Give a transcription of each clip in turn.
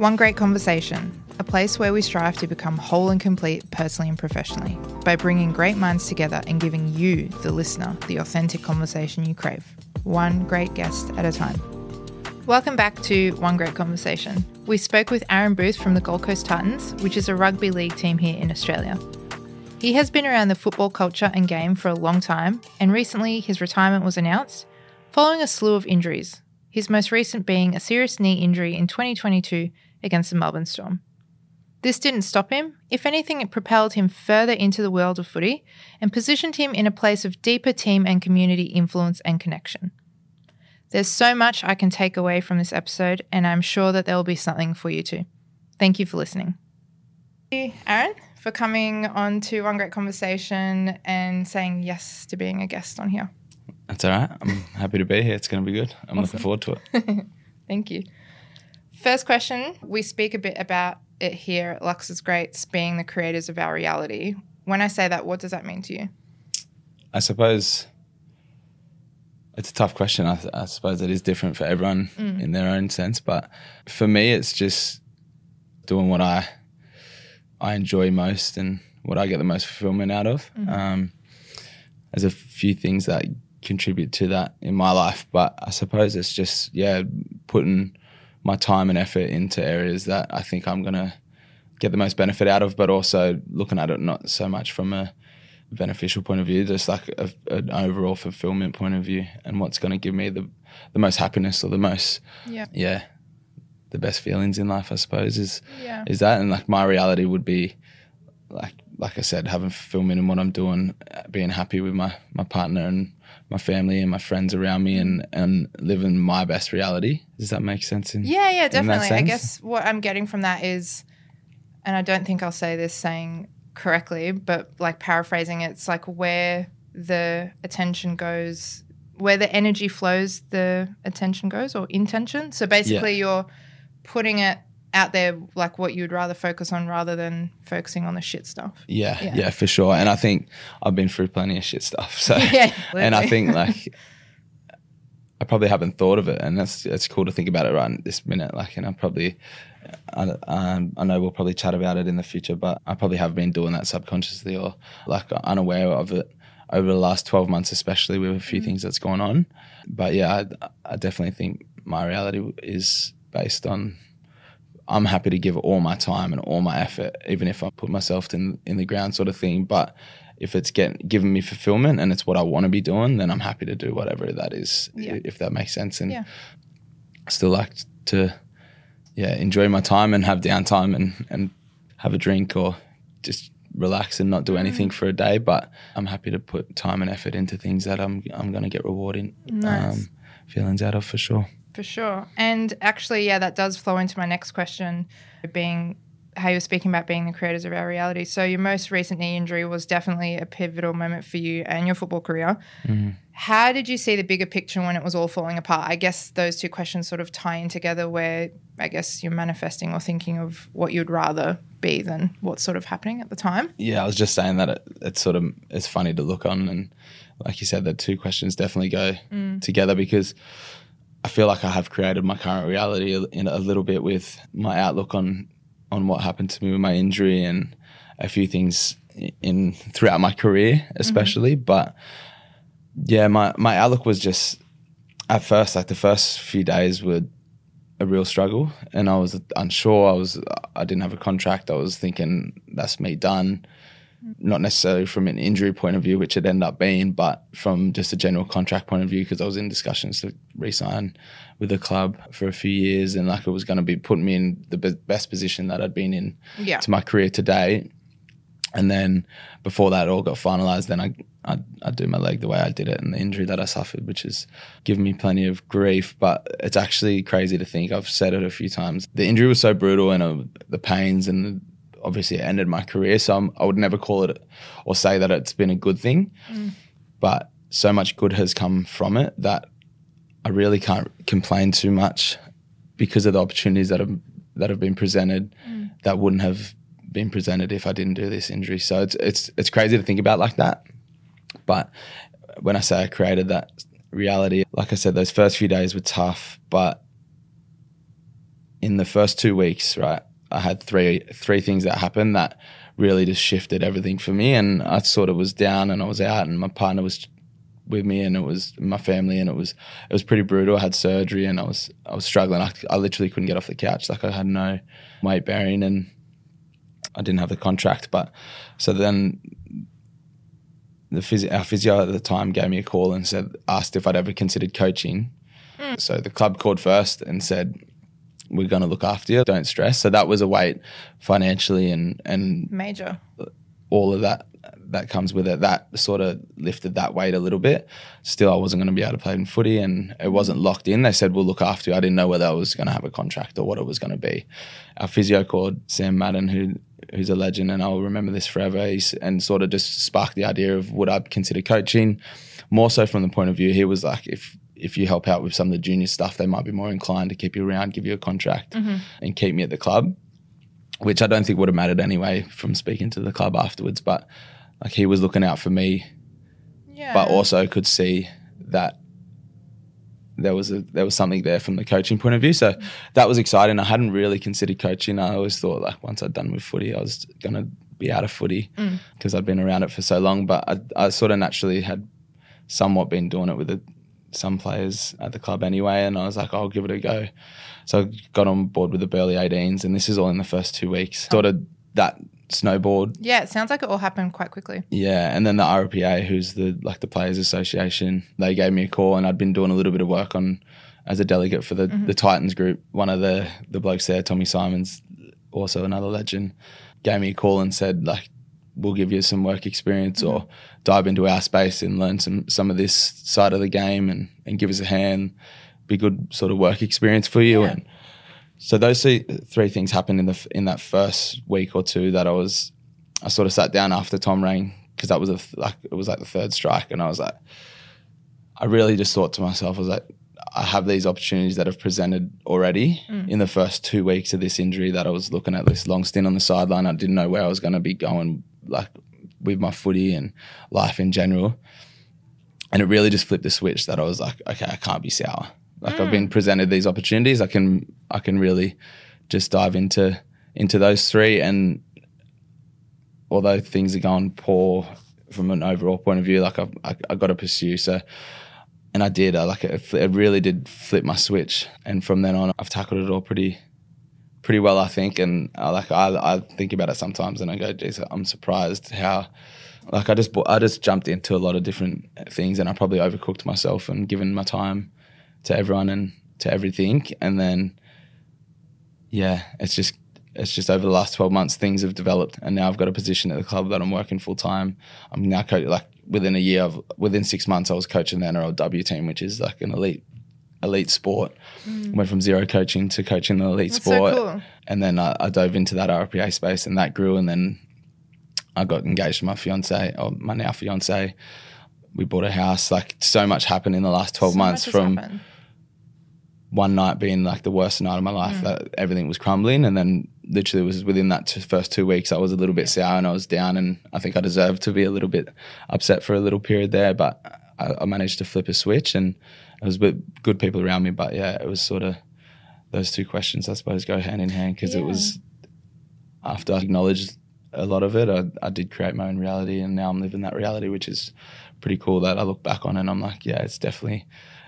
One Grate Conversation, a place where we strive to become whole and complete personally and professionally by bringing great minds together and giving you, the listener, the authentic conversation you crave, one great guest at a time. Welcome back to One Grate Conversation. We spoke with Aaron Booth from the Gold Coast Titans, which is a rugby league team here in Australia. He has been around the football culture and game for a long time, and recently his retirement was announced following a slew of injuries, his most recent being a serious knee injury in 2022 against the Melbourne Storm. This didn't stop him. If anything, it propelled him further into the world of footy and positioned him in a place of deeper team and community influence and connection. There's so much I can take away from this episode, and I'm sure that there will be something for you too. Thank you for listening. Thank you, Aaron, for coming on to One Grate Conversation and saying yes to being a guest on here. That's all right. I'm happy to be here. It's going to be good. I'm awesome. looking forward to it. Thank you. First question we speak a bit about it here at Lauxes Grates being the creators of our reality. When I say that, what does that mean to you? I suppose it's a tough question. I, I suppose it is different for everyone mm. in their own sense, but for me, it's just doing what I I enjoy most and what I get the most fulfillment out of. Mm-hmm. Um, there's a few things that contribute to that in my life, but I suppose it's just yeah putting my time and effort into areas that I think I'm gonna get the most benefit out of, but also looking at it not so much from a beneficial point of view, just like a, an overall fulfillment point of view, and what's going to give me the the most happiness or the most yeah yeah the best feelings in life, I suppose, is yeah. is that, and like my reality would be like like I said, having fulfillment in what I'm doing, being happy with my my partner and my family and my friends around me, and mm. and living my best reality. Does that make sense? In, yeah, yeah, definitely. I guess what I'm getting from that is, and I don't think I'll say this saying correctly, but like paraphrasing, it's like where the attention goes, where the energy flows, the attention goes, or intention. So basically, yeah. you're putting it out there like what you'd rather focus on rather than focusing on the shit stuff. Yeah, yeah, yeah, for sure. And I think I've been through plenty of shit stuff. So yeah, and I think like I probably haven't thought of it, and that's it's cool to think about it right this minute. Like, and I probably, I, um, I know we'll probably chat about it in the future, but I probably have been doing that subconsciously or like unaware of it over the last twelve months, especially with a few mm. things that's going on. But yeah, I, I definitely think my reality is based on I'm happy to give all my time and all my effort, even if I put myself in in the ground, sort of thing. But if it's getting giving me fulfillment and it's what I want to be doing, then I'm happy to do whatever that is, yeah. if that makes sense. And yeah. I still like to, yeah, enjoy my time and have downtime and and have a drink or just relax and not do anything mm. for a day. But I'm happy to put time and effort into things that I'm I'm going to get rewarding nice. um, feelings out of for sure. For sure. And actually, yeah, that does flow into my next question being how you're speaking about being the creators of our reality. So your most recent knee injury was definitely a pivotal moment for you and your football career. Mm. How did you see the bigger picture when it was all falling apart? I guess those two questions sort of tie in together where I guess you're manifesting or thinking of what you'd rather be than what's sort of happening at the time. Yeah, I was just saying that it, it's sort of it's funny to look on and like you said, the two questions definitely go mm. together because I feel like I have created my current reality in a little bit with my outlook on on what happened to me with my injury and a few things in throughout my career, mm-hmm. especially. Mm-hmm. But yeah, my my outlook was just at first, like the first few days were a real struggle, and I was unsure. I was I didn't have a contract. I was thinking that's me done not necessarily from an injury point of view, which it ended up being, but from just a general contract point of view, because I was in discussions to re-sign with the club for a few years, and like it was going to be putting me in the best position that I'd been in yeah. to my career today. And then before that all got finalised, then I I I do my leg the way I did it, and the injury that I suffered, which has given me plenty of grief. But it's actually crazy to think. I've said it a few times. The injury was so brutal, and uh, the pains and the, obviously it ended my career. So I'm, i would never call it or say that it's been a good thing. Mm. But so much good has come from it that I really can't complain too much because of the opportunities that have that have been presented mm. that wouldn't have been presented if I didn't do this injury. So it's it's it's crazy to think about like that. But when I say I created that reality, like I said, those first few days were tough, but in the first two weeks, right, I had three three things that happened that really just shifted everything for me. And I sort of was down and I was out, and my partner was with me, and it was my family, and it was it was pretty brutal. I had surgery, and I was I was struggling. I, I literally couldn't get off the couch. Like I had no weight bearing, and I didn't have the contract. But so then the physio, our physio at the time gave me a call and said asked if I'd ever considered coaching. Mm. So the club called first and said, "We're going to look after you. Don't stress." So that was a weight financially and and Major. all of that that comes with it. That sort of lifted that weight a little bit. Still, I wasn't going to be able to play in footy, and it wasn't locked in. They said we'll look after you. I didn't know whether I was going to have a contract or what it was going to be. Our physio called Sam Madden, who who's a legend, and I'll remember this forever. He's, and sort of just sparked the idea of would I consider coaching, more so from the point of view he was like if. If you help out with some of the junior stuff, they might be more inclined to keep you around, give you a contract, mm-hmm. and keep me at the club which I don't think would have mattered anyway from speaking to the club afterwards. But like he was looking out for me, Yeah. but also could see that there was a there was something there from the coaching point of view. So that was exciting. I hadn't really considered coaching. I always thought like once I'd done with footy, I was gonna be out of footy mm. because I'd been around it for so long. But I, I sort of naturally had somewhat been doing it with the, some players at the club anyway, and I was like, I'll give it a go. So I got on board with the Burleigh 18s, and this is all in the first two weeks. Sort of that snowboard yeah, it sounds like it all happened quite quickly. yeah, and then the RLPA, who's the like the Players Association, they gave me a call, and I'd been doing a little bit of work on as a delegate for the mm-hmm. the Titans group. One of the the blokes there, Tommy Simons, also another legend, gave me a call and said like, "We'll give you some work experience, or mm-hmm. dive into our space and learn some some of this side of the game, and and give us a hand. Be good sort of work experience for you." Yeah. And so those three, three things happened in the in that first week or two that I was I sort of sat down after Tom rang because that was a th- like it was like the third strike, and I was like, I really just thought to myself, I was like, I have these opportunities that have presented already mm. in the first two weeks of this injury that I was looking at this long stint on the sideline. I didn't know where I was going to be going, like with my footy and life in general, and it really just flipped the switch that I was like, okay, I can't be sour. Like I've been mm. presented these opportunities, I can I can really just dive into into those three and although things are going poor from an overall point of view, like I've, I, I got to pursue. So, and I did. I like it, it. really did flip my switch, and from then on, I've tackled it all pretty, pretty well, I think. And I like I, I think about it sometimes, and I go, geez, I'm surprised how. Like I just I just jumped into a lot of different things, and I probably overcooked myself and given my time to everyone and to everything, and then yeah, it's just it's just over the last 12 months things have developed and now I've got a position at the club that I'm working full time. I'm now coach like within a year of within 6 months I was coaching the NRLW team which is like an elite elite sport. Went from zero coaching to coaching the elite Mm. That's so sport. cool. And then I, I dove into that RLPA space and that grew and then I got engaged to my fiance or my now fiance. We bought a house. Like so much happened in the last 12 So months from happened. one night being like the worst night of my life that everything was crumbling and then literally it was within that first two weeks i was a little bit sour and i was down and i think i deserved to be a little bit upset for a little period there but i, I managed to flip a switch and it was with good people around me but yeah it was sort of those two questions i suppose go hand in hand because it was after i acknowledged a lot of it I, I did create my own reality and now i'm living that reality which is pretty cool that i look back on and i'm like yeah it's definitely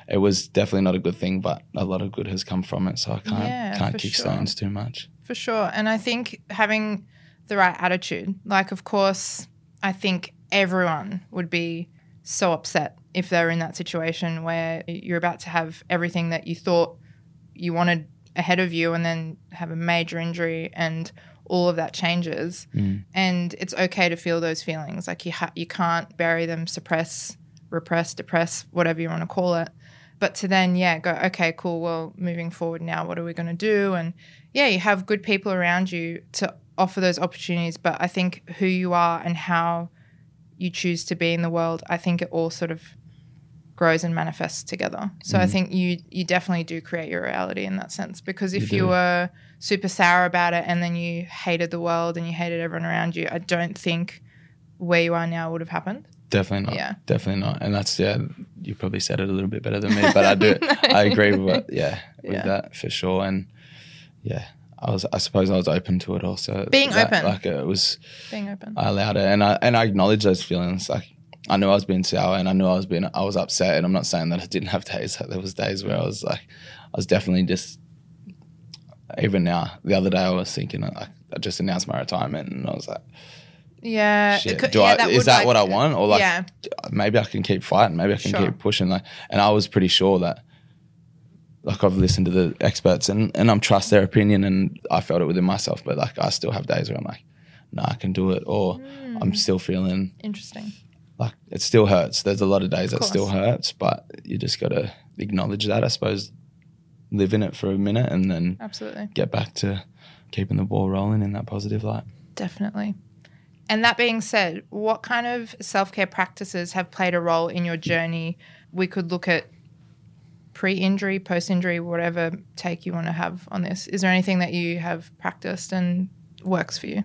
it was definitely not a good thing, but a lot of good has come from it. So I can't Yeah, can't kick sure. stones too much. For sure. And I think having the right attitude, like, of course, I think everyone would be so upset if they're in that situation where you're about to have everything that you thought you wanted ahead of you and then have a major injury and all of that changes. Mm. And it's okay to feel those feelings. Like, you, ha- you can't bury them, suppress, repress, depress, whatever you want to call it. But to then, yeah, go, okay, cool. Well, moving forward now, what are we going to do? And yeah, you have good people around you to offer those opportunities. But I think who you are and how you choose to be in the world, I think it all sort of grows and manifests together. So I mm. think you you definitely do create your reality in that sense. Because if you, do. were super sour about it and then you hated the world and you hated everyone around you, I don't think where you are now would have happened. Definitely not. Yeah. Definitely not. And that's yeah, you probably said it a little bit better than me, but I do I agree with yeah, with Yeah. that for sure. And yeah, I was. I suppose I was open to it also. Being That- open. like it was. Being open. I allowed it, and I and I acknowledged those feelings. Like I knew I was being sour, and I knew I was being. I was upset, and I'm not saying that I didn't have days. Like, There was days where I was like, I was definitely just. Even now, the other day I was thinking, like, I just announced my retirement, and I was like, yeah. could- do yeah, I, is that like- what I want, or like, yeah. maybe I can keep fighting, maybe I can Sure. keep pushing, like, and I was pretty sure that. Like I've listened to the experts and, and I'm trust their opinion and I felt it within myself, but like I still have days where I'm like, no, I can do it, or Hmm. I'm still feeling Interesting. like it still hurts. There's a lot of days that still hurts, but you just got to acknowledge that, I suppose, live in it for a minute and then Absolutely. get back to keeping the ball rolling in that positive light. Definitely. And that being said, what kind of self care practices have played a role in your journey? We could look at pre injury, post injury, whatever take you want to have on this. Is there anything that you have practiced and works for you?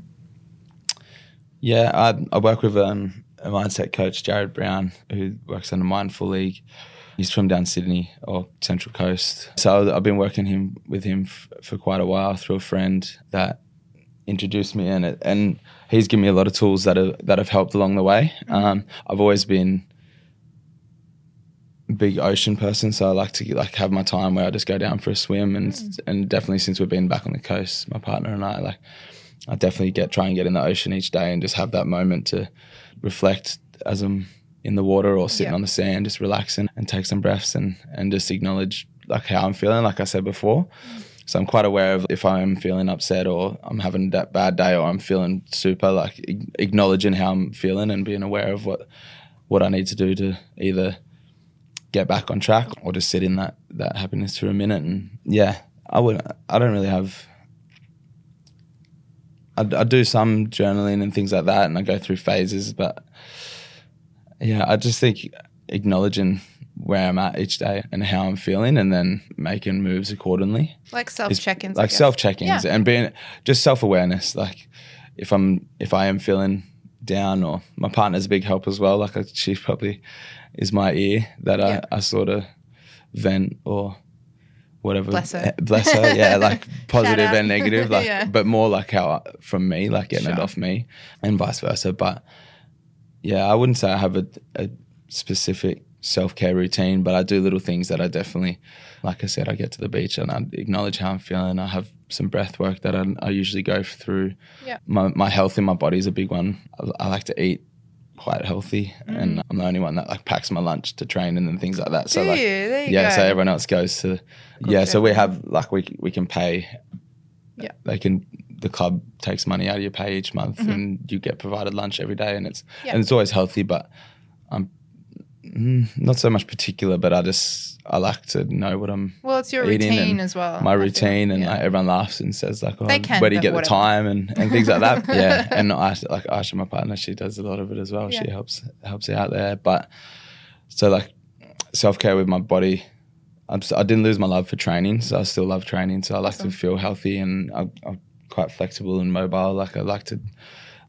Yeah, I, I work with um, a mindset coach, Jared Brown, who works on the Mindful League. He's from down Sydney or Central Coast. So I've been working him with him f- for quite a while through a friend that introduced me in it, and he's given me a lot of tools that have that have helped along the way. Um, I've always been big ocean person, so I like to like have my time where I just go down for a swim, and hmm. and definitely since we've been back on the coast, my partner and I like I definitely get try and get in the ocean each day and just have that moment to reflect as I'm in the water or sitting Yeah. on the sand, just relaxing and take some breaths and and just acknowledge like how I'm feeling, like I said before. Hmm. So I'm quite aware of if I'm feeling upset or I'm having that bad day or I'm feeling super, like acknowledging how I'm feeling and being aware of what what I need to do to either get back on track or just sit in that that happiness for a minute. And yeah, I would. I don't really have. I, I do some journaling and things like that, and I go through phases. But yeah, I just think acknowledging where I'm at each day and how I'm feeling, and then making moves accordingly Like self check ins. like self check-ins Yeah. and being just self-awareness like if i'm if i am feeling down or my partner's a big help as well like she probably is my ear that Yeah. I, I sort of vent or whatever Bless her. Eh, bless her yeah like and negative like Yeah. but more like how from me like getting it off me and vice versa but yeah i wouldn't say i have a, a specific self-care routine but i do little things that i definitely like i said i get to the beach and i acknowledge how i'm feeling i have some breath work that i, I usually go through Yeah. my, my health in my body is a big one I, I like to eat quite healthy Mm. and i'm the only one that like packs my lunch to train and then things like that so Do like you? There you yeah go. so everyone else goes to yeah so we have like we, we can pay Yeah. they can the club takes money out of your pay each month and you get provided lunch every day and it's Mm-hmm. And it's always healthy but i'm mm, not so much particular but i just i like to know what i'm well, it's your routine as well. my I routine and Yeah. like everyone laughs and says like oh They can, where do you get whatever. the time and, and things like that yeah and Aisha, like Aisha my partner she does a lot of it as well she Yeah. helps helps out there but so like self-care with my body I'm, I didn't lose my love for training so I still love training so I like Awesome. to feel healthy and I, I'm quite flexible and mobile like I like to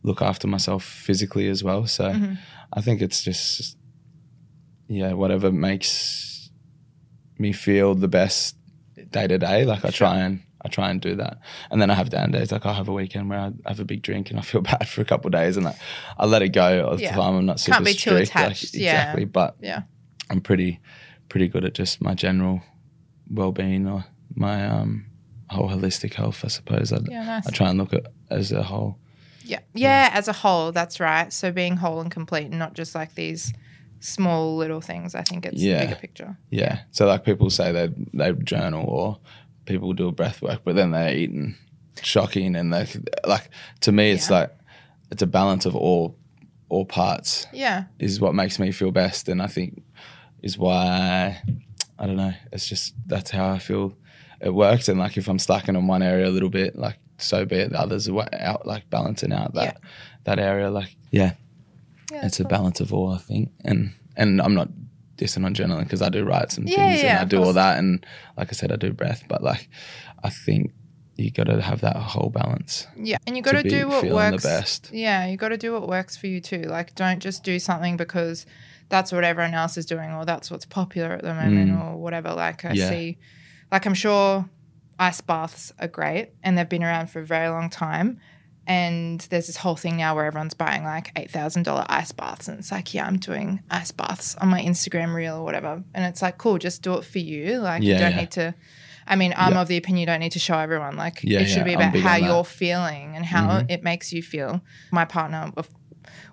look after myself physically as well so Mm-hmm. I think it's just yeah whatever makes me feel the best day to day like I try and I try and do that and then I have down days like I have a weekend where I have a big drink and I feel bad for a couple of days and I, I let it go all the Yeah. time I'm not super Can't be too strict like, attached, yeah. exactly but Yeah. I'm pretty pretty good at just my general well-being or my um whole holistic health I suppose I, Yeah, nice. I try and look at as a whole Yeah. Yeah, as a whole, that's right. So being whole and complete and not just like these small little things. I think it's Yeah. the bigger picture. Yeah. So like people say they they journal or people do a breath work, but then they're eating shocking and they like to me it's Yeah. like it's a balance of all all parts Yeah. is what makes me feel best and I think is why I don't know, it's just that's how I feel it works and like if I'm slacking on one area a little bit, like so be it the others are out like balancing out that that area like yeah Yeah. it's a balance of all, I think. And and I'm not dissing on journaling because I do write some Yeah, things yeah, and I do all that. And like I said, I do breath, but like I think you got to have that whole balance. Yeah. And you got to be do what feeling the works. best. Yeah. You got to do what works for you too. Like, don't just do something because that's what everyone else is doing or that's what's popular at the moment or whatever. Like, I Mm. Yeah. see, like, I'm sure ice baths are great and they've been around for a very long time. And there's this whole thing now where everyone's buying like $8,000 ice baths. And it's like, yeah, I'm doing ice baths on my Instagram reel or whatever. And it's like, cool, just do it for you. Like, you don't yeah. need to. I mean, I'm Yeah. of the opinion you don't need to show everyone. Like, Yeah, it should yeah, be about how. Mm-hmm. you're feeling and how it makes you feel. My partner, of-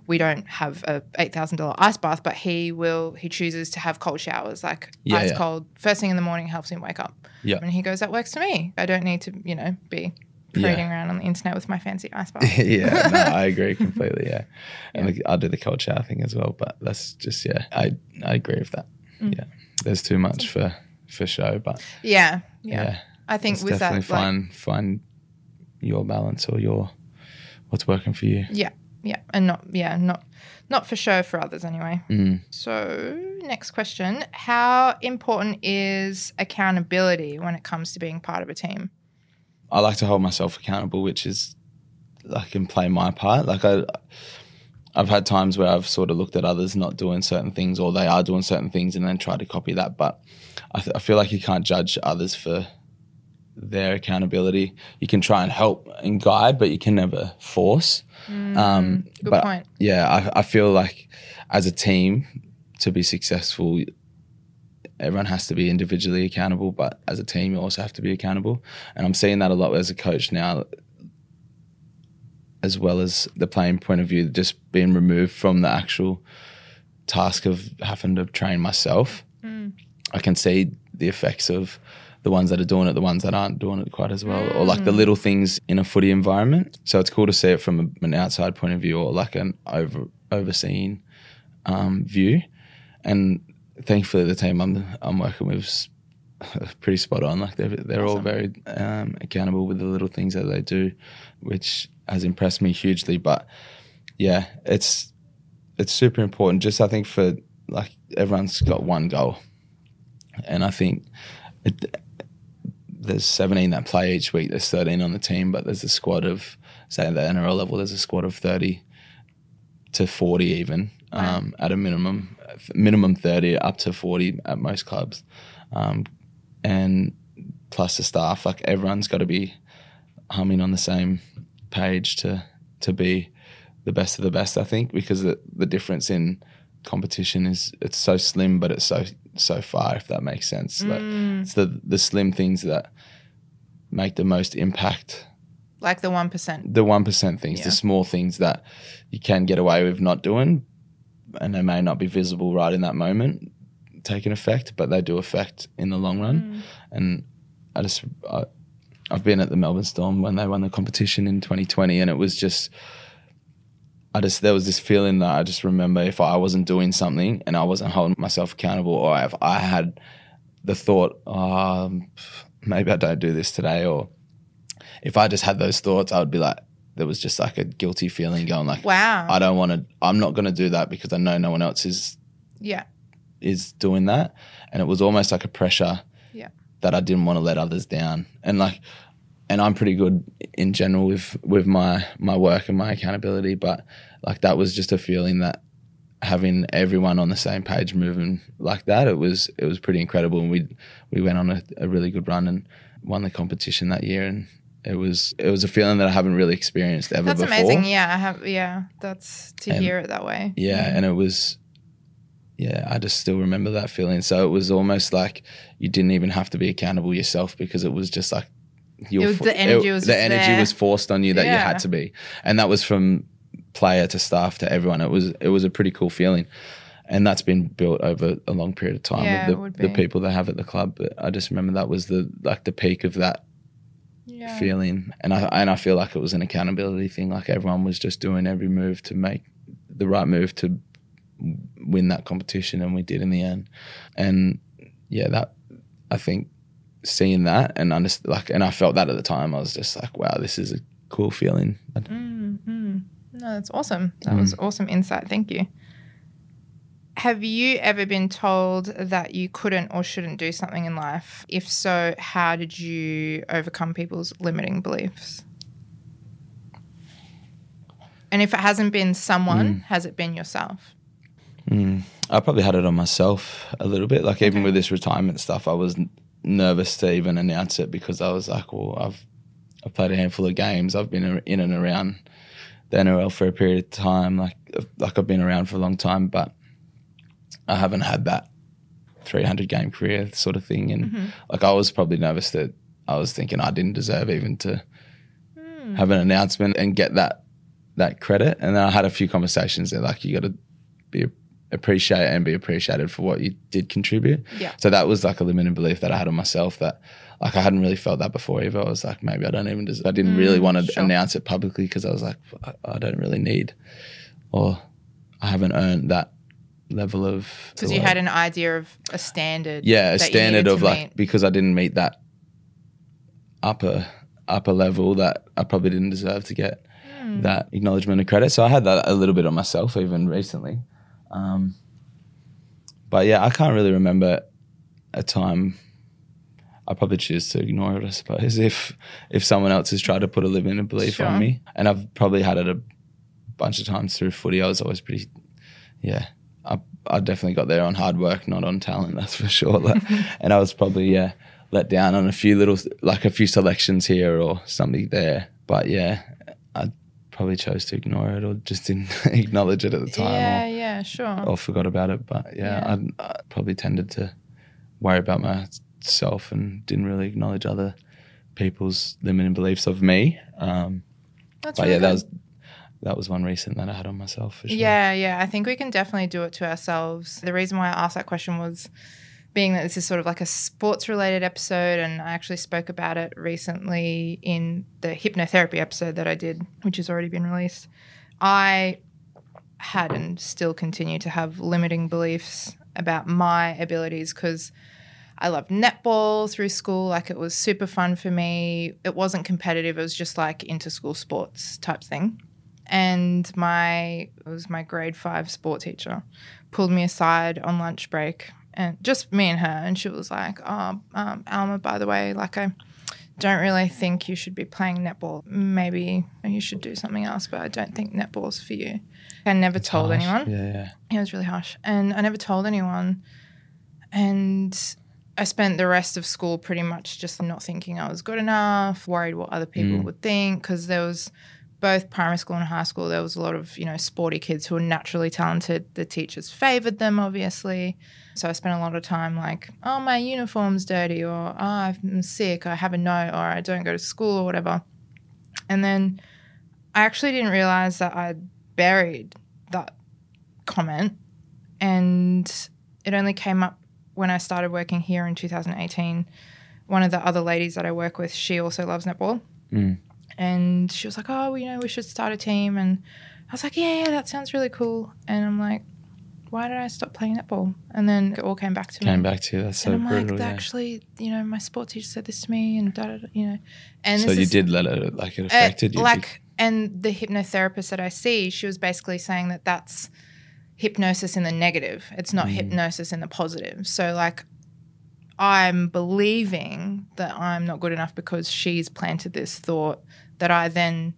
we don't have a eight thousand dollar ice bath, but he will. He chooses to have cold showers, like Yeah, ice yeah. cold first thing in the morning helps him wake up. Yeah. and he goes, that works for me. I don't need to, you know, be Yeah. around on the internet with my fancy ice bath. yeah, no, I agree completely. Yeah, and the, I'll do the cold shower thing as well. But that's just yeah, I I agree with that. Mm. Yeah, there's too much for for show, but yeah, yeah, yeah, I think with definitely that, like, find find your balance or your what's working for you. yeah, yeah, and not yeah, not not for show for others anyway. Mm. So, next question. How important is accountability when it comes to being part of a team? I like to hold myself accountable, which is I can play my part. Like I, I've had times where I've sort of looked at others not doing certain things, or they are doing certain things, and then tried to copy that. But I, th- I feel like you can't judge others for their accountability. You can try and help and guide, but you can never force. um, Good but point. yeah, I, I feel like as a team to be successful, everyone has to be individually accountable, but as a team, you also have to be accountable. And I'm seeing that a lot as a coach now, as well as the playing point of view, just being removed from the actual task of having to train myself. I can see the effects of the ones that are doing it, the ones that aren't doing it quite as well, or like the little things in a footy environment. So it's cool to see it from an outside point of view or like an over overseeing um, view. And thankfully, the team I'm I'm working with is pretty spot on. Like they're they're all very um, accountable with the little things that they do, which has impressed me hugely. But yeah, it's it's super important. Just I think for like everyone's got one goal, and I think it, there's 17 that play each week. There's 13 on the team, but there's a squad of say at the NRL level. There's a squad of 30 to 40 even um, at a minimum, minimum 30 up to 40 at most clubs, um, and plus the staff. Like everyone's got to be humming on the same page to to be the best of the best. I think because the the difference in competition is it's so slim, but it's so so far. If that makes sense, like it's the the slim things that make the most impact. Like the 1%. The one percent things, Yeah. the small things that you can get away with not doing, and they may not be visible right in that moment, taking effect, but they do affect in the long run. And I just I, I've been at the Melbourne Storm when they won the competition in 2020, and it was just. I just there was this feeling that I just remember if I wasn't doing something and I wasn't holding myself accountable, or if I had the thought, um, maybe I don't do this today, or if I just had those thoughts, I would be like, there was just like a guilty feeling going like, Wow. I don't want to, I'm not going to do that because I know no one else is yeah. is doing that, and it was almost like a pressure Yeah. that I didn't want to let others down, and like, and I'm pretty good in general with with my my work and my accountability, but like that was just a feeling that having everyone on the same page moving like that it was it was pretty incredible and we we went on a, a really good run and won the competition that year and it was it was a feeling that I haven't really experienced ever That's before amazing. Yeah, I have yeah, that's to And- hear it that way. yeah, and it was, yeah, I just still remember that feeling. So it was almost like you didn't even have to be accountable yourself because it was just like you It was- the energy was the energy was forced on you that you had to be, and that was from player to staff to everyone. It was it was a pretty cool feeling. And that's been built over a long period of time Yeah, it with the, the people they have at the club. But I just remember that was the like the peak of that Yeah. feeling, and I and I feel like it was an accountability thing. Like everyone was just doing every move to make the right move to win that competition, and we did in the end. And yeah, that I think seeing that and underst- like, and I felt that at the time. I was just like, wow, this is a cool feeling. Mm, mm. No, that's awesome. That was awesome insight. Thank you. Have you ever been told that you couldn't or shouldn't do something in life? If so, how did you overcome people's limiting beliefs? And if it hasn't been someone, hmm. has it been yourself? Hmm. I probably had it on myself a little bit. Like even with this retirement stuff, I was nervous to even announce it because I was like, well, I've I've played a handful of games. I've been in and around the NRL for a period of time. Like like I've been around for a long time, but I haven't had that 300 game career sort of thing. And mm-hmm. like I was probably nervous that I was thinking I didn't deserve even to mm. have an announcement and get that that credit. And then I had a few conversations there, like you got to be appreciate and be appreciated for what you did contribute. Yeah. So that was like a limiting belief that I had on myself that like I hadn't really felt that before either. I was like, maybe I don't even, des- I didn't mm, really want to sure. announce it publicly because I was like, I, I, don't really need, or I haven't earned that level of. Because you had an idea of a standard. Yeah, a standard of like, meet. because I didn't meet that upper, upper level that I probably didn't deserve to get mm. that acknowledgement of credit. So I had that a little bit on myself even recently. Um, but yeah, I can't really remember a time. I probably choose to ignore it, I suppose, if if someone else has tried to put a limiting belief sure. on me. And I've probably had it a bunch of times through footy. I was always pretty, yeah. I, I definitely got there on hard work, not on talent, that's for sure. and I was probably, yeah, let down on a few little, like a few selections here or something there. But yeah, I probably chose to ignore it or just didn't acknowledge it at the time. Yeah, or, yeah, sure. Or forgot about it. But yeah, yeah. I, I, probably tended to worry about myself and didn't really acknowledge other people's limiting beliefs of me. Um, That's but really yeah, good. that was that was one recent that I had on myself. Sure. Yeah, yeah. I think we can definitely do it to ourselves. The reason why I asked that question was being that this is sort of like a sports related episode, and I actually spoke about it recently in the hypnotherapy episode that I did, which has already been released. I had and still continue to have limiting beliefs about my abilities because I loved netball through school. Like it was super fun for me. It wasn't competitive, it was just like inter school sports type thing. And my, it was my grade five sport teacher pulled me aside on lunch break and just me and her. And she was like, "Oh, um, Alma, by the way, like I don't really think you should be playing netball. Maybe you should do something else, but I don't think netball's for you." I never told harsh. anyone. Yeah, yeah. It was really harsh, and I never told anyone. And I spent the rest of school pretty much just not thinking I was good enough, worried what other people mm. would think, because there was both primary school and high school, there was a lot of, you know, sporty kids who were naturally talented. The teachers favored them, obviously. So I spent a lot of time like, oh, my uniform's dirty, or oh, I'm sick, I have a note, or I don't go to school, or whatever. And then I actually didn't realize that I'd buried that comment. And it only came up when I started working here in 2018. One of the other ladies that I work with, she also loves netball. Mm and she was like, "Oh, well, you know, we should start a team." And I was like, "Yeah, yeah, that sounds really cool." And I'm like, "Why did I stop playing netball?" And then it all came back to came me. Came back to you. That's so and I'm brutal. like, yeah. actually, you know, my sports teacher said this to me, and da, da, da you know, and so you is, did let it like it affected uh, you. Like, and the hypnotherapist that I see, she was basically saying that that's hypnosis in the negative. It's not mm. hypnosis in the positive. So like I'm believing that I'm not good enough because she's planted this thought that I then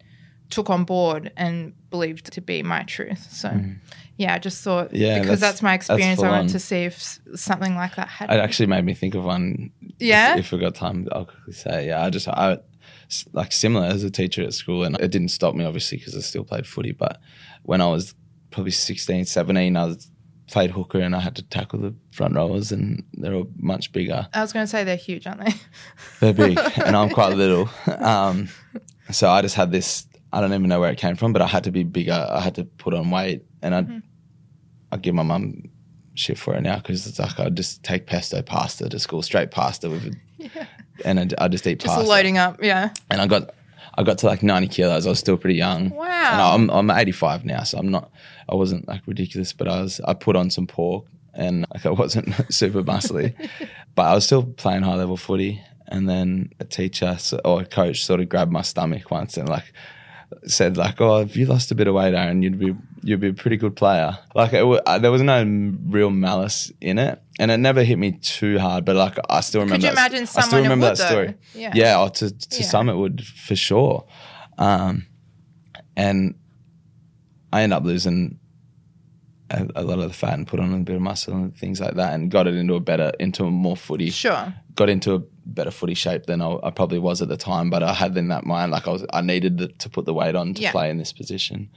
took on board and believed to be my truth. So, mm. yeah, I just thought yeah, because that's, that's my experience, that's I wanted to see if something like that had. It actually made me think of one. Yeah. If, if we got time, I'll quickly say. Yeah, I just I like similar as a teacher at school, and it didn't stop me obviously because I still played footy. But when I was probably 16, 17, I was played hooker and I had to tackle the front rowers and they were much bigger. I was going to say they're huge, aren't they? they're big and I'm quite little. Um, so I just had this, I don't even know where it came from, but I had to be bigger. I had to put on weight and I'd, mm-hmm. I'd give my mum shit for it now because it's like I'd just take pesto pasta to school, straight pasta with yeah. and I'd, I'd, just eat just pasta. loading up, yeah. And I got, I got to like 90 kilos. I was still pretty young. Wow. And I'm, I'm 85 now, so I'm not, I wasn't like ridiculous, but I was, I put on some pork and like I wasn't super muscly, but I was still playing high level footy. And then a teacher or a coach sort of grabbed my stomach once and like said like, "Oh, if you lost a bit of weight, Aaron, you'd be you'd be a pretty good player." Like it, uh, there was no real malice in it, and it never hit me too hard. But like I still remember. Could you that, imagine I still remember would, that story. Though? Yeah, yeah. Or to to yeah. some it would for sure. Um, and I end up losing a, a lot of the fat and put on a bit of muscle and things like that, and got it into a better, into a more footy. Sure. Got into a better footy shape than I, I probably was at the time, but I had in that mind like I was, I needed the, to put the weight on to Yeah. play in this position.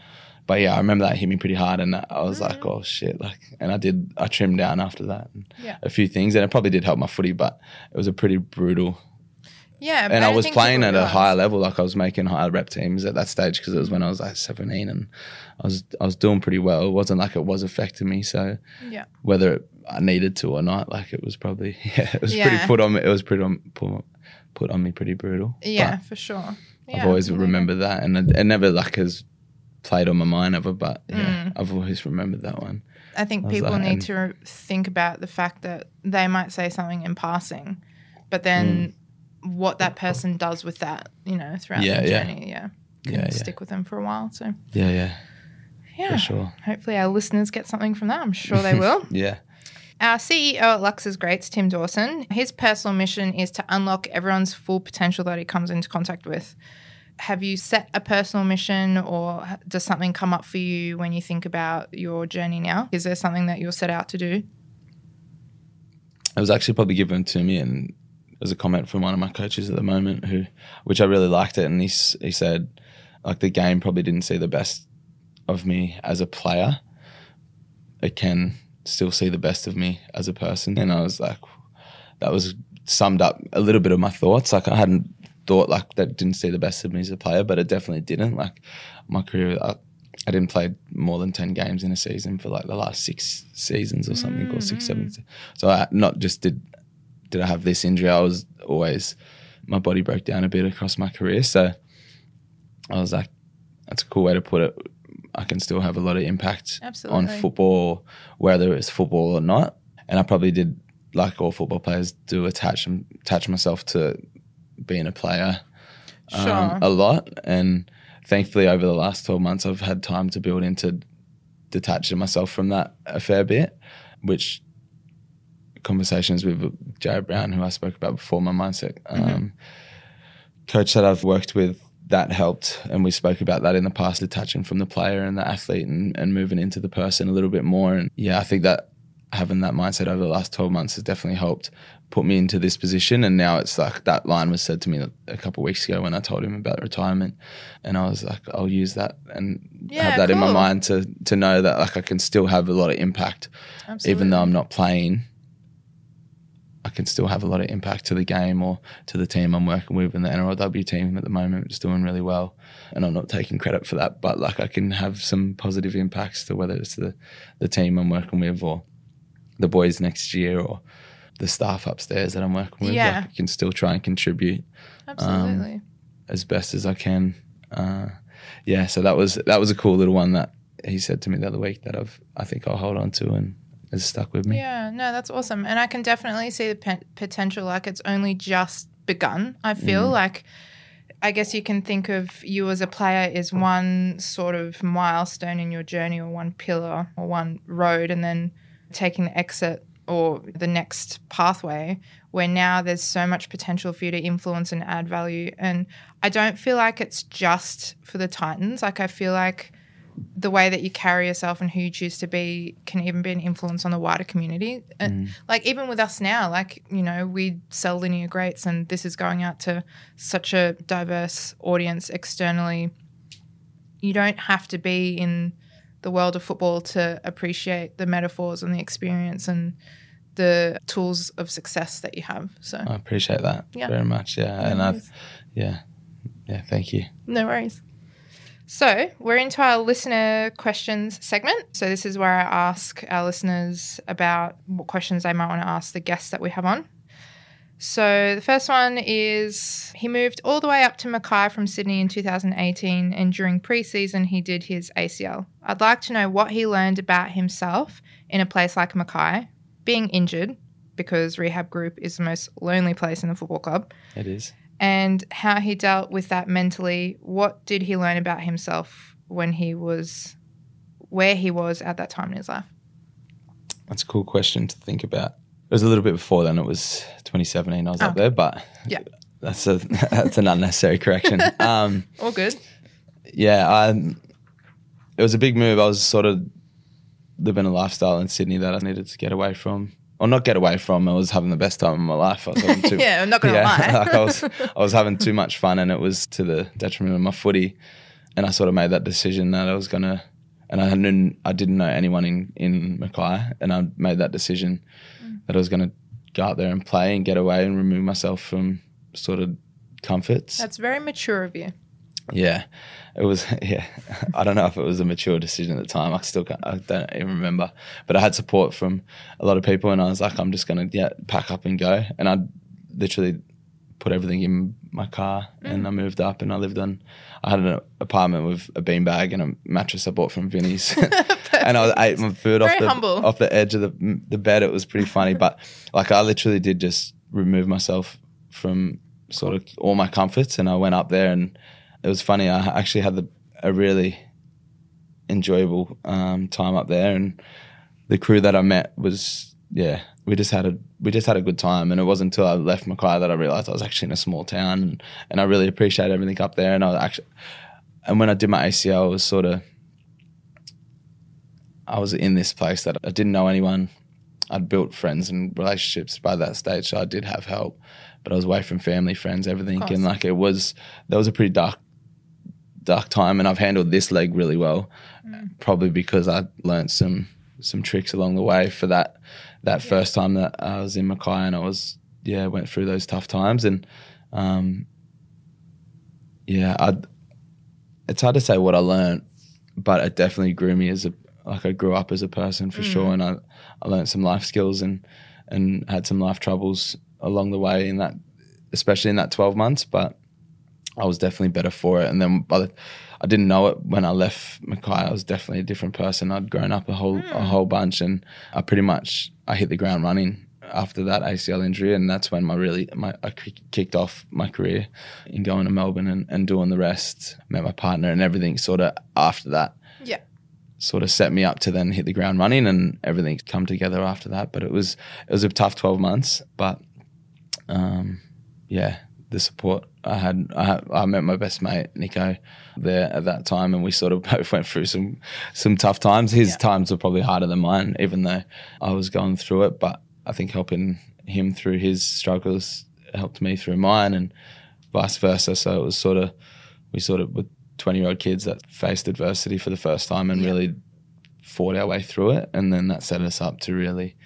But yeah, I remember that hit me pretty hard, and I was like, oh shit, like, and I did, I trimmed down after that, and Yeah. a few things, and it probably did help my footy, but it was a pretty brutal Yeah. and I don't was playing at a higher level. Like I was making higher rep teams at that stage because it was when I was like 17 and I was I was doing pretty well. It wasn't like it was affecting me. So Yeah. whether it, I needed to or not, like it was probably yeah, it was Yeah. pretty put on me. It was pretty on put, put on me pretty brutal. Yeah, But for sure. I've always absolutely. remembered that, and it, it never like has played on my mind ever. But yeah, Mm. I've always remembered that one. I think I people like, need to think about the fact that they might say something in passing, but then what that person does with that, you know, throughout Mm. Yeah, the yeah. journey, yeah, Yeah, yeah. stick with them for a while. So, Yeah, yeah, yeah, for sure. hopefully our listeners get something from that. I'm sure they will. Yeah. Our CEO at Lauxes Grates, Tim Dawson, his personal mission is to unlock everyone's full potential that he comes into contact with. Have you set a personal mission or does something come up for you when you think about your journey now? Is there something that you'll set out to do? it was actually probably given to me and it was a comment from one of my coaches at the moment who which I really liked it and he, he said like the game probably didn't see the best of me as a player it can still see the best of me as a person. And I was like that was summed up a little bit of my thoughts. Like I hadn't thought like that didn't see the best of me as a player but it definitely didn't. Like my career I, I didn't play more than 10 games in a season for like the last six seasons or something or six seven mm-hmm. so I not just did did I have this injury I was always my body broke down a bit across my career. So I was like that's a cool way to put it I can still have a lot of impact Absolutely. on football whether it's football or not and I probably did like all football players do attach attach myself to being a player um, Sure. a lot. And thankfully, over the last 12 months, I've had time to build into detaching myself from that a fair bit, which conversations with Jared Brown, who I spoke about before, my mindset um, coach that I've worked with, that helped. And we spoke about that in the past, detaching from the player and the athlete and, and moving into the person a little bit more. And yeah, I think that having that mindset over the last 12 months has definitely helped put me into this position. And now it's like that line was said to me a couple of weeks ago when I told him about retirement. And I was like, I'll use that and Yeah, have that in my mind to, to know that like I can still have a lot of impact, Absolutely. even though I'm not playing. I can still have a lot of impact to the game or to the team I'm working with in the NRLW team at the moment. is doing really well, and I'm not taking credit for that. But like I can have some positive impacts to whether it's the the team I'm working with or the boys next year or the staff upstairs that I'm working with. Yeah. Like I can still try and contribute Absolutely. as best as I can. Uh, yeah, so that was that was a cool little one that he said to me the other week that I've I think I'll hold on to and has stuck with me. Yeah, no, that's awesome. And I can definitely see the pe- potential. Like it's only just begun. I feel Mm. like, I guess you can think of you as a player as one sort of milestone in your journey or one pillar or one road, and then taking the exit or the next pathway where now there's so much potential for you to influence and add value. And I don't feel like it's just for the Titans. Like I feel like the way that you carry yourself and who you choose to be can even be an influence on the wider community. And like even with us now, like, you know, we sell linear grates and this is going out to such a diverse audience externally. You don't have to be in the world of football to appreciate the metaphors and the experience and the tools of success that you have. So I appreciate that Yeah. very much. Yeah, and I've yeah yeah thank you. No worries. So, we're into our listener questions segment. So, this is where I ask our listeners about what questions they might want to ask the guests that we have on. So, the first one is he moved all the way up to Mackay from Sydney in 2018, and during preseason, he did his ACL. I'd like to know what he learned about himself in a place like Mackay, being injured, because rehab group is the most lonely place in the football club It is. And how he dealt with that mentally. What did he learn about himself when he was where he was at that time in his life? That's a cool question to think about. It was a little bit before then. It was 2017. I was up there, but Yeah. that's a that's an unnecessary correction. Um, All good. yeah, I, it was a big move. I was sort of living a lifestyle in Sydney that I needed to get away from. Or not get away from. I was having the best time of my life. I was having too, Yeah, I'm not gonna lie. like I was, I was having too much fun, and it was to the detriment of my footy. And I sort of made that decision that I was gonna, and I didn't, I didn't know anyone in in Mackay, and I made that decision that I was gonna go out there and play and get away and remove myself from sort of comforts. That's very mature of you. Yeah, it was. Yeah, I don't know if it was a mature decision at the time. I still can't, I don't even remember. But I had support from a lot of people, and I was like, I'm just gonna yeah pack up and go. And I literally put everything in my car, and I mm. moved up, and I lived on. I had an apartment with a beanbag and a mattress I bought from Vinny's, and I ate my food off the humble. off the edge of the the bed. It was pretty funny, but like I literally did just remove myself from sort of all my comforts, and I went up there and it was funny. I actually had the, a really enjoyable um, time up there, and the crew that I met was yeah. We just had a we just had a good time, and it wasn't until I left Mackay that I realized I was actually in a small town, and, and I really appreciate everything up there. And I was actually, and when I did my ACL, I was sort of, I was in this place that I didn't know anyone. I'd built friends and relationships by that stage, so I did have help, but I was away from family, friends, everything, and like it was that was a pretty dark, dark time, and I've handled this leg really well, probably because I learned some some tricks along the way for that that first time that I was in Mackay and I was yeah went through those tough times. And um, yeah I it's hard to say what I learned, but it definitely grew me as a like I grew up as a person for sure, and I I learned some life skills and and had some life troubles along the way in that, especially in that twelve months. But I was definitely better for it. And then by the, I didn't know it when I left Mackay. I was definitely a different person. I'd grown up a whole a whole bunch, and I pretty much I hit the ground running after that ACL injury, and that's when my really my I kicked off my career in going to Melbourne and, and doing the rest. Met my partner and everything. Sort of after that, Yeah. sort of set me up to then hit the ground running, and everything's come together after that. But it was it was a tough twelve months, but um, yeah, the support I had, I, I met my best mate Nico there at that time, and we sort of both went through some some tough times. His Yeah. times were probably harder than mine, even though I was going through it. But I think helping him through his struggles helped me through mine, and vice versa. So it was sort of we sort of were twenty year old kids that faced adversity for the first time and Yeah. really fought our way through it, and then that set us up to really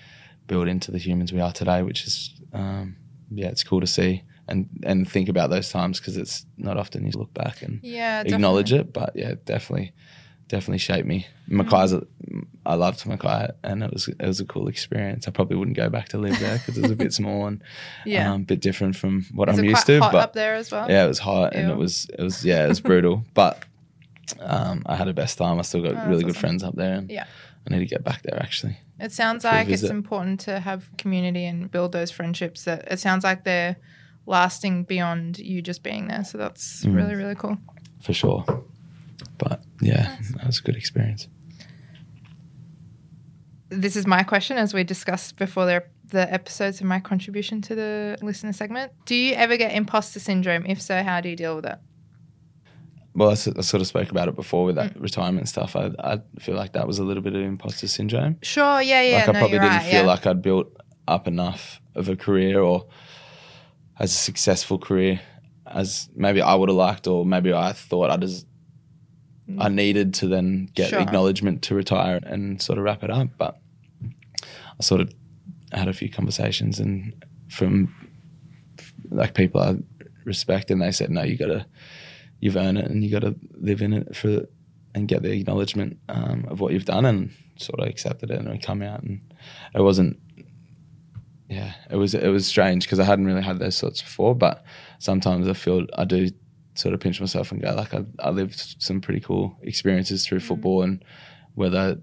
build into the humans we are today, which is um, yeah, it's cool to see and and think about those times because it's not often you look back and Yeah. acknowledge it, but yeah, definitely. Definitely shaped me. Mackay's, I loved Mackay, and it was it was a cool experience. I probably wouldn't go back to live there because it was a bit small and Yeah. um, a bit different from what Is I'm used to. hot but up there as well? yeah, it was hot and it was it was yeah, it was brutal. But um, I had the best time. I still got Oh, really good awesome. friends up there, and Yeah. I need to get back there actually. It sounds like it's important to have community and build those friendships that it sounds like they're lasting beyond you just being there. So that's Mm. really, really cool. for sure. But yeah, that was a good experience. This is my question as we discussed before the, the episodes of my contribution to the listener segment. Do you ever get imposter syndrome? If so, how do you deal with it? Well, I sort of spoke about it before with Mm. that retirement stuff. I, I feel like that was a little bit of imposter syndrome. Sure, yeah, yeah. like I no, probably didn't right, feel yeah. like I'd built up enough of a career or as a successful career as maybe I would have liked, or maybe I thought I just I needed to then get Mm. Sure. acknowledgement to retire and sort of wrap it up. But I sort of had a few conversations and from like people I respect, and they said, "No, you got to, you've earned it, and you got to live in it for and get the acknowledgement um, of what you've done." And sort of accepted it, and I come out, and it wasn't. Yeah, it was it was strange because I hadn't really had those thoughts before, but sometimes I feel I do sort of pinch myself and go like I, I lived some pretty cool experiences through football and whether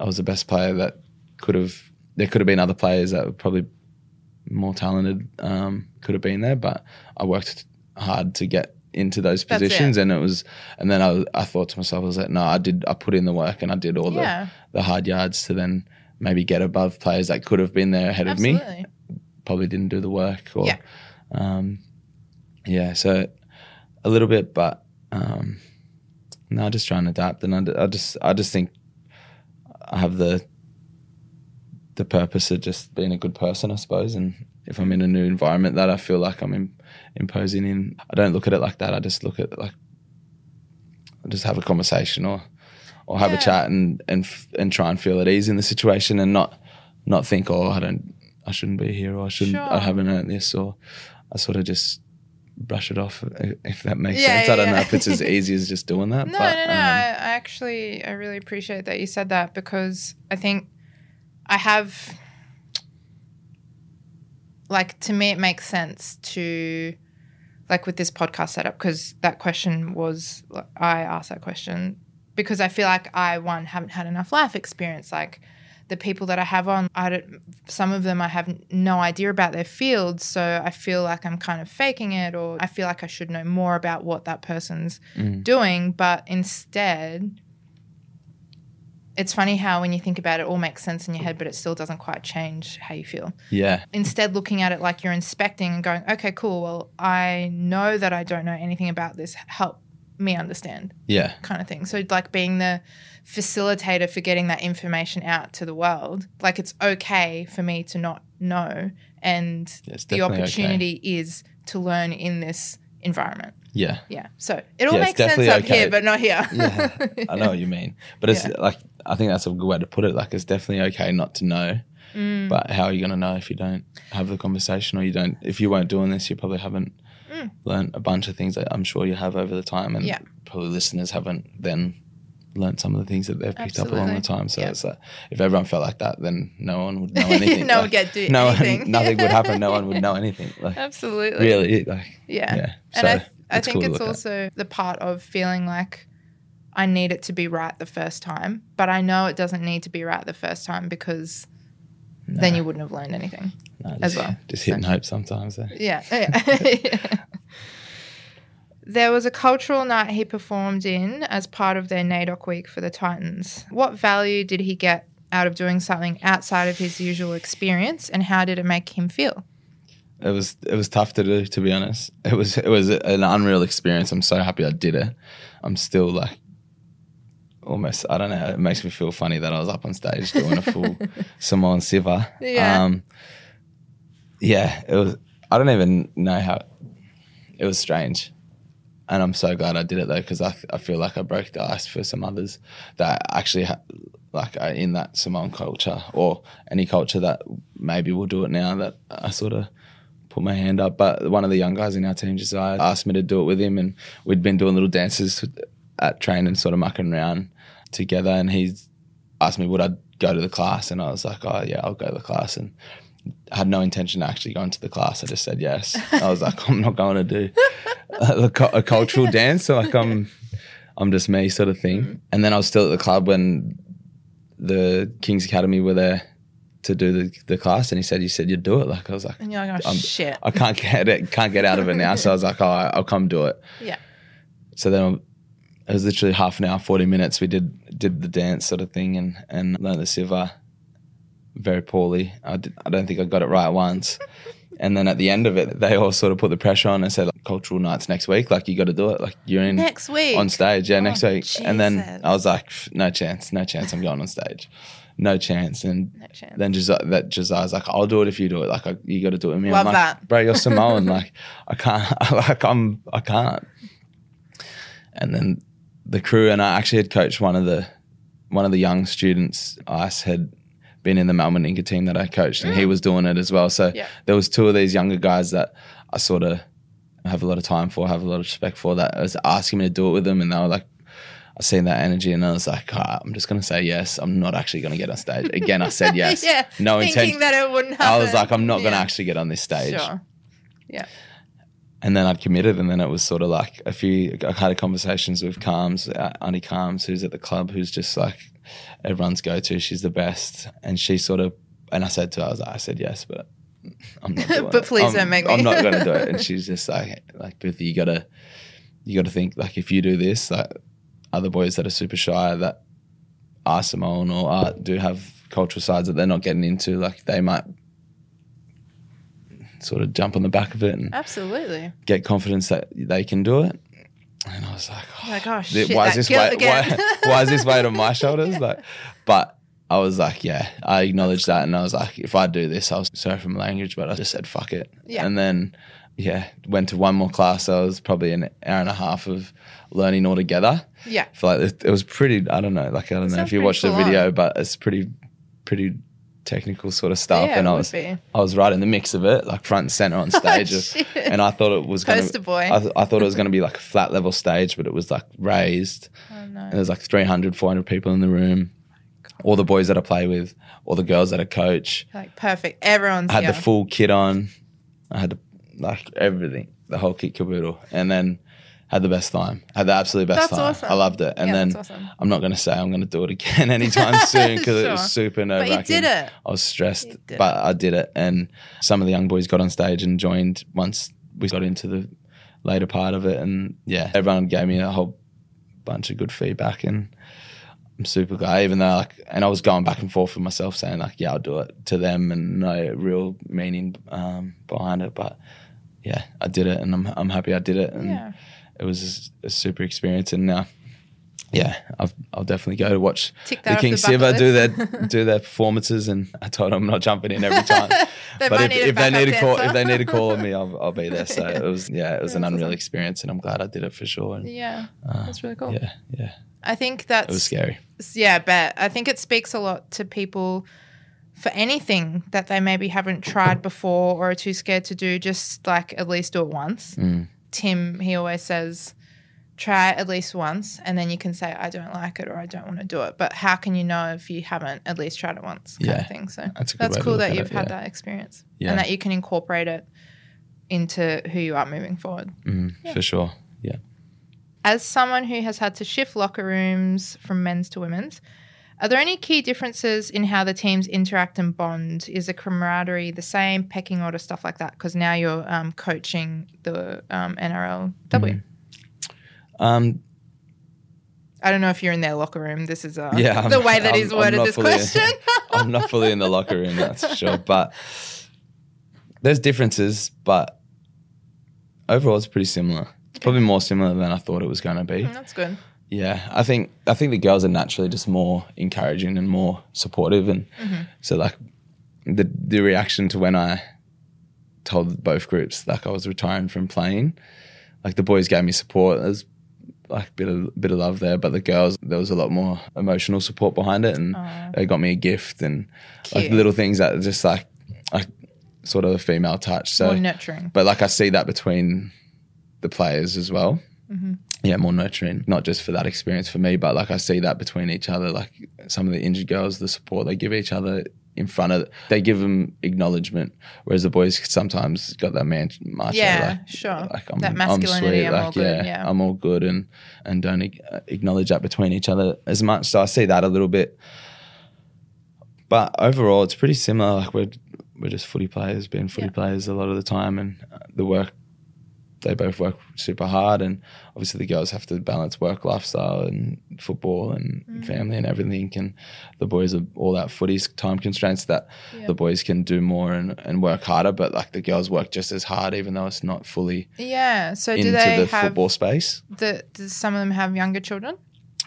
I was the best player that could have there could have been other players that were probably more talented um, could have been there but I worked hard to get into those That's it. positions and it was and then I, I thought to myself I was like no I did I put in the work and I did all Yeah, the, the hard yards to then maybe get above players that could have been there ahead of me probably didn't do the work or Yeah. um, yeah so a little bit but um, no just try and adapt and I, I just I just think I have the the purpose of just being a good person, I suppose. And if I'm in a new environment that I feel like I'm in, imposing in, I don't look at it like that. I just look at it like I just have a conversation or or have Yeah. a chat and and and try and feel at ease in the situation and not not think oh I don't I shouldn't be here or I shouldn't I haven't earned this or I sort of just brush it off if that makes Yeah, sense. I don't yeah, know if it's as easy as just doing that. No, but, no, no. um, I, I actually, I really appreciate that you said that because I think I have, like, to me, it makes sense to, like, with this podcast setup, because that question was, I asked that question because I feel like I, one, haven't had enough life experience. Like, the people that I have on, I don't, some of them I have no idea about their fields. So I feel like I'm kind of faking it, or I feel like I should know more about what that person's mm, doing, but instead, it's funny how when you think about it, it all makes sense in your head, but it still doesn't quite change how you feel. yeah, Instead, looking at it like you're inspecting and going, okay, cool, well, I know that I don't know anything about this. Help me understand, yeah, kind of thing. So, like being the facilitator for getting that information out to the world, like it's okay for me to not know. And It's the definitely okay. opportunity is to learn in this environment. yeah. Yeah. So it all Yeah, makes sense up okay. here, but not here. Yeah, I know what you mean, but it's Yeah. like I think that's a good way to put it. Like it's definitely okay not to know, Mm. but how are you going to know if you don't have the conversation or you don't? If you weren't doing this, you probably haven't Mm. learned a bunch of things that I'm sure you have over the time, and Yeah. probably listeners haven't then learned some of the things that they've picked up along the time. So Yeah. it's like if everyone felt like that, then no one would know anything. no one Like, get do no anything. one, nothing would happen. No one would know anything. Like Absolutely. really, like Yeah. yeah. And so I, I think cool it's look at. also the part of feeling like I need it to be right the first time, but I know it doesn't need to be right the first time because then you wouldn't have learned anything. no, as well. Just hitting hope sometimes. eh? Yeah. yeah. there was a cultural night he performed in as part of their NAIDOC week for the Titans. What value did he get out of doing something outside of his usual experience, and how did it make him feel? it was it was tough to do to be honest it was it was an unreal experience i'm so happy i did it i'm still like almost i don't know it makes me feel funny that i was up on stage doing a full Samoan siva Yeah. um yeah it was i don't even know how it was strange and i'm so glad i did it though because I, I feel like i broke the ice for some others that actually ha- like are in that Samoan culture or any culture that maybe will do it now that i sort of put my hand up. But one of the young guys in our team just uh, asked me to do it with him, and we'd been doing little dances at training, sort of mucking around together. And he asked me would I go to the class, and I was like, oh yeah, I'll go to the class. And I had no intention of actually going to the class. I just said yes. I was like, I'm not going to do a, a cultural dance. So like I'm, I'm just me sort of thing. Mm. And then I was still at the club when the King's Academy were there to do the, the class, and he said, "You said you'd do it." Like I was like, And you're like, oh, shit. I can't get it, can't get out of it now. So I was like, oh, I'll come do it. Yeah. So then it was literally half an hour, 40 minutes. We did did the dance sort of thing and, and learned the Siva very poorly. I, did, I don't think I got it right once. And then at the end of it, they all sort of put the pressure on and said, like, cultural nights next week. Like, you got to do it. Like, you're in Next week. on stage. Yeah, next Oh, week. And then I was like, no chance, no chance. I'm going on stage. No chance. And No chance. then Josiah, that Josiah's like, I'll do it if you do it. Like, I, you got to do it with me. Love I'm like, that. bro, you're Samoan. like, I can't. Like, I'm. I can't. And then the crew and I actually had coached one of the one of the young students. Ice had been in the Melbourne Inca team that I coached, and he was doing it as well. So Yeah. there was two of these younger guys that I sort of have a lot of time for, have a lot of respect for. That I was asking me to do it with them, and they were like. I seen that energy and I was like, "Ah, I'm just gonna say yes. I'm not actually gonna get on stage. Again, I said yes. yeah. No Thinking intention. that it wouldn't happen. I was like, I'm not gonna Yeah. actually get on this stage. Sure. And then I'd committed, and then it was sort of like a few. I had conversations with Calms, uh, Auntie Calms, who's at the club, who's just like everyone's go to. She's the best, and she sort of. And I said to her, I was like, I said yes, but I'm not. But please I'm- don't make me. I'm not gonna do it. And she's just like, like, Booth, you gotta, you gotta think like if you do this, like other boys that are super shy that are Samoan or are, do have cultural sides that they're not getting into, like they might sort of jump on the back of it and Absolutely. get confidence that they can do it. And I was like, oh, Like, oh, th- shit, why is this weight? Why, why is this weight on my shoulders? Like, but I was like, yeah, I acknowledged that, and I was like, if I do this, I was sorry for my language, but I just said fuck it. Yeah. And then, yeah, went to one more class. So it was probably an hour and a half of learning altogether. Yeah. I feel like it, it was pretty. I don't know, like I don't know if you watched the video, on. but it's pretty, pretty technical sort of stuff. Yeah, and I was, be. I was right in the mix of it, like front and center on oh, stage, Shit. and I thought it was gonna, boy. I, th- I thought it was going to be like a flat level stage, but it was like raised. Oh, no. And there's like 300, 400 people in the room. All the boys that I play with, all the girls that I coach. Like perfect. Everyone's I had here. the full kit on. I had like everything, the whole kit caboodle, and then had the best time. Had the absolute best That's time. awesome. I loved it. And Yeah, then awesome. I'm not going to say I'm going to do it again anytime soon because it was super nerve wracking. But you did it. I was stressed, but I did it. And some of the young boys got on stage and joined once we got into the later part of it. And yeah, everyone gave me a whole bunch of good feedback and I'm super glad. Even though like, and I was going back and forth with myself saying like, yeah, I'll do it to them and no real meaning um, behind it. But yeah, I did it and I'm I'm happy I did it. And Yeah. It was a super experience. And now, yeah, I've, I'll definitely go to watch the King Siva do their do their performances. And I told them I'm not jumping in every time. But if, if they need a call, if they need a call on me, I'll, I'll be there. So it was yeah, it was an unreal awesome. experience, and I'm glad I did it for sure. And, Yeah. uh, That's really cool. Yeah, yeah, I think it was that's scary. yeah, but. I think it speaks a lot to people for anything that they maybe haven't tried before or are too scared to do, just like at least do it once. Mm. Tim, he always says, try it at least once, and then you can say, I don't like it or I don't want to do it. But how can you know if you haven't at least tried it once? Kind Yeah. of thing. So That's that's cool that you've it, had yeah. that experience Yeah. and that you can incorporate it into who you are moving forward. Mm, For sure. Yeah. As someone who has had to shift locker rooms from men's to women's, are there any key differences in how the teams interact and bond? Is the camaraderie the same, pecking order, stuff like that? Because now you're um, coaching the um, NRLW. Mm-hmm. Um, I don't know if you're in their locker room. This is uh, yeah, I'm- the way that I'm- he's worded this fully- question. I'm not fully in the locker room, that's for sure. But there's differences, but overall, it's pretty similar. It's probably more similar than I thought it was going to be. That's good. Yeah, I think I think the girls are naturally just more encouraging and more supportive, and so like the the reaction to when I told both groups like I was retiring from playing, like the boys gave me support. There's like a bit of bit of love there, but the girls there was a lot more emotional support behind it, and Aw. they got me a gift and like little things that are just like like sort of a female touch. So More nurturing. but like I see that between the players as well. Mm-hmm. Yeah, more nurturing, not just for that experience for me, but like I see that between each other. Like some of the injured girls, the support they give each other in front of, they give them acknowledgement, whereas the boys sometimes got that man macho. Yeah, like, sure. Like I'm, That I'm masculinity, sweet, I'm like all good, yeah, yeah. I'm all good, and and don't acknowledge that between each other as much. So I see that a little bit, but overall, it's pretty similar. Like we're we're just footy players, being footy Yeah. players a lot of the time, and the work they both work super hard, and obviously the girls have to balance work lifestyle and football and Mm. family and everything. And the boys are all that footy's time constraints that Yeah. the boys can do more and, and work harder, but like the girls work just as hard, even though it's not fully Yeah. So do into they the have football space. the? Does some of them have younger children?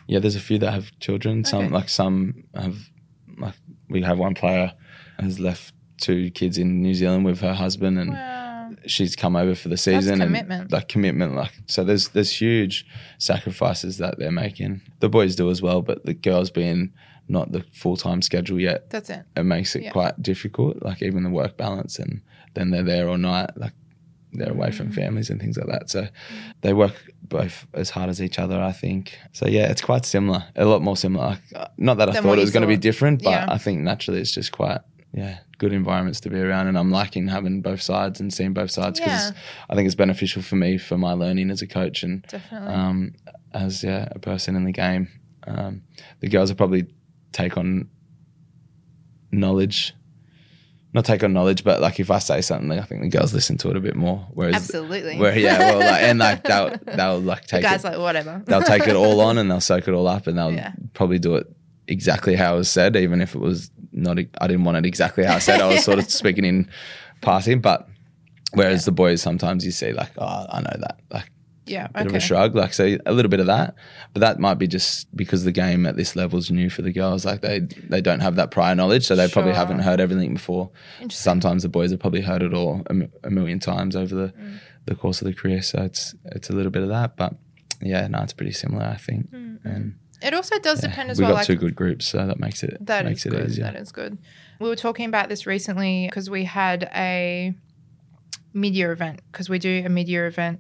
Yeah, there's a few that have children. Some Okay. like some have like we have one player has left two kids in New Zealand with her husband and Wow. She's come over for the season That's commitment. and like commitment like so there's there's huge sacrifices that they're making. The boys do as well, but the girls being not the full time schedule yet, That's it. it makes it Yeah. quite difficult. Like even the work balance and then they're there all night, like they're away Mm. from families and things like that. So they work both as hard as each other, I think. So yeah, it's quite similar, a lot more similar. Not that I Than thought it was going to be different, but Yeah. I think naturally it's just quite yeah good environments to be around, and I'm liking having both sides and seeing both sides because Yeah. I think it's beneficial for me for my learning as a coach and um, as yeah, a person in the game. Um, the girls will probably take on knowledge, not take on knowledge, but like if I say something, I think the girls listen to it a bit more. Whereas, Absolutely. where yeah, well, like, and like they'll they'll like the take guy's it, like whatever. they'll take it all on and they'll soak it all up and they'll Yeah. probably do it exactly how it was said, even if it was not. I didn't want it exactly how I said. I was sort of speaking in passing, but whereas the boys sometimes you see like, oh, I know that, like Yeah. bit of a shrug. Like so, a little bit of that, but that might be just because the game at this level is new for the girls. Like they they don't have that prior knowledge, so they probably haven't heard everything before. Sometimes the boys have probably heard it all a, a million times over the Mm. the course of the career. So it's it's a little bit of that, but yeah, no, it's pretty similar, I think. And It also does yeah, depend as we well. got like two good groups, so that makes it That makes is it good. easier. That is good. We were talking about this recently because we had a mid-year event because we do a mid-year event,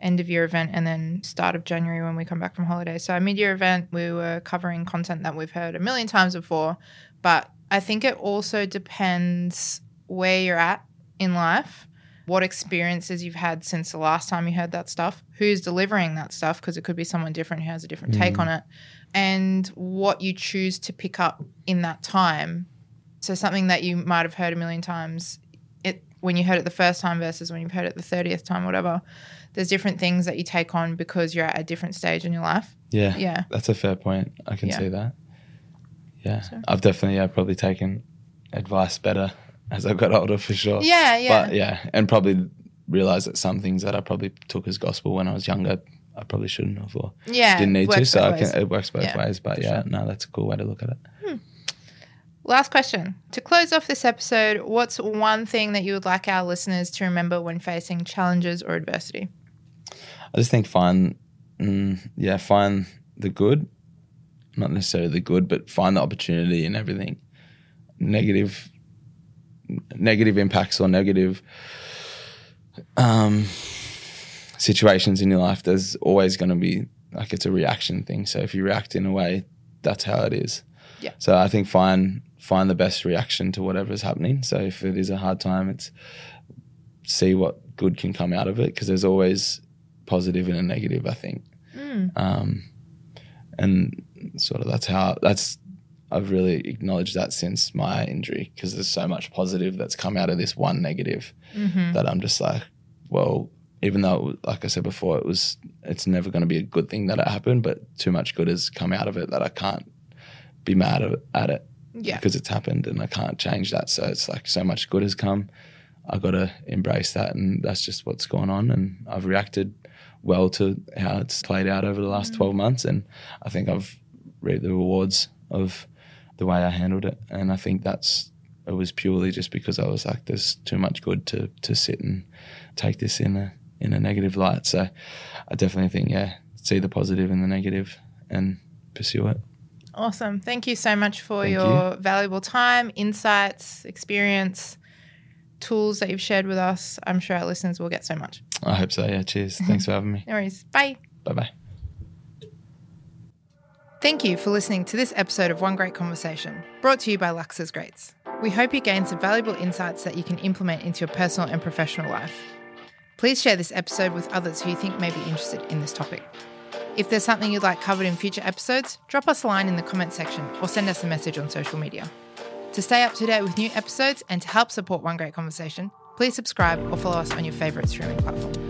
end of year event, and then start of January when we come back from holiday. So our mid-year event, we were covering content that we've heard a million times before, but I think it also depends where you're at in life. What experiences you've had since the last time you heard that stuff? Who's delivering that stuff? Because it could be someone different who has a different take mm. on it and what you choose to pick up in that time. So something that you might have heard a million times, it when you heard it the first time versus when you've heard it the thirtieth time, whatever. There's different things that you take on because you're at a different stage in your life. Yeah, Yeah. that's a fair point. I can Yeah. see that. Yeah, So- I've definitely yeah probably taken advice better as I got older for sure. Yeah, yeah. But yeah, and probably realized that some things that I probably took as gospel when I was younger, I probably shouldn't have or yeah. didn't need to. So I can, it works both Yeah, ways. But yeah, sure. no, that's a cool way to look at it. Last question. To close off this episode, what's one thing that you would like our listeners to remember when facing challenges or adversity? I just think find, mm, yeah, find the good, not necessarily the good, but find the opportunity in everything. Negative, negative impacts or negative um, situations in your life. There's always going to be like it's a reaction thing. So if you react in a way, that's how it is. Yeah. So I think find find the best reaction to whatever is happening. So if it is a hard time, it's see what good can come out of it because there's always positive and a negative. I think, Mm. um, and sort of that's how that's I've really acknowledged that since my injury because there's so much positive that's come out of this one negative hmm that I'm just like, well, even though, like I said before, it was, it's never going to be a good thing that it happened, but too much good has come out of it that I can't be mad at it, Yeah. because it's happened and I can't change that. So it's like so much good has come. I've got to embrace that, and that's just what's going on. And I've reacted well to how it's played out over the last 12 months, and I think I've reaped the rewards of the way I handled it. And I think that's it was purely just because I was like, there's too much good to to sit and take this in a in a negative light. So I definitely think, yeah, see the positive in the negative and pursue it. Awesome. Thank you so much for Thank your valuable time, insights, experience, tools that you've shared with us. I'm sure our listeners will get so much. I hope so. Yeah. Cheers. Thanks for having me. No worries. Bye. Bye bye. Thank you for listening to this episode of One Grate Conversation, brought to you by Lauxes Grates. We hope you gain some valuable insights that you can implement into your personal and professional life. Please share this episode with others who you think may be interested in this topic. If there's something you'd like covered in future episodes, drop us a line in the comment section or send us a message on social media. To stay up to date with new episodes and to help support One Grate Conversation, please subscribe or follow us on your favourite streaming platform.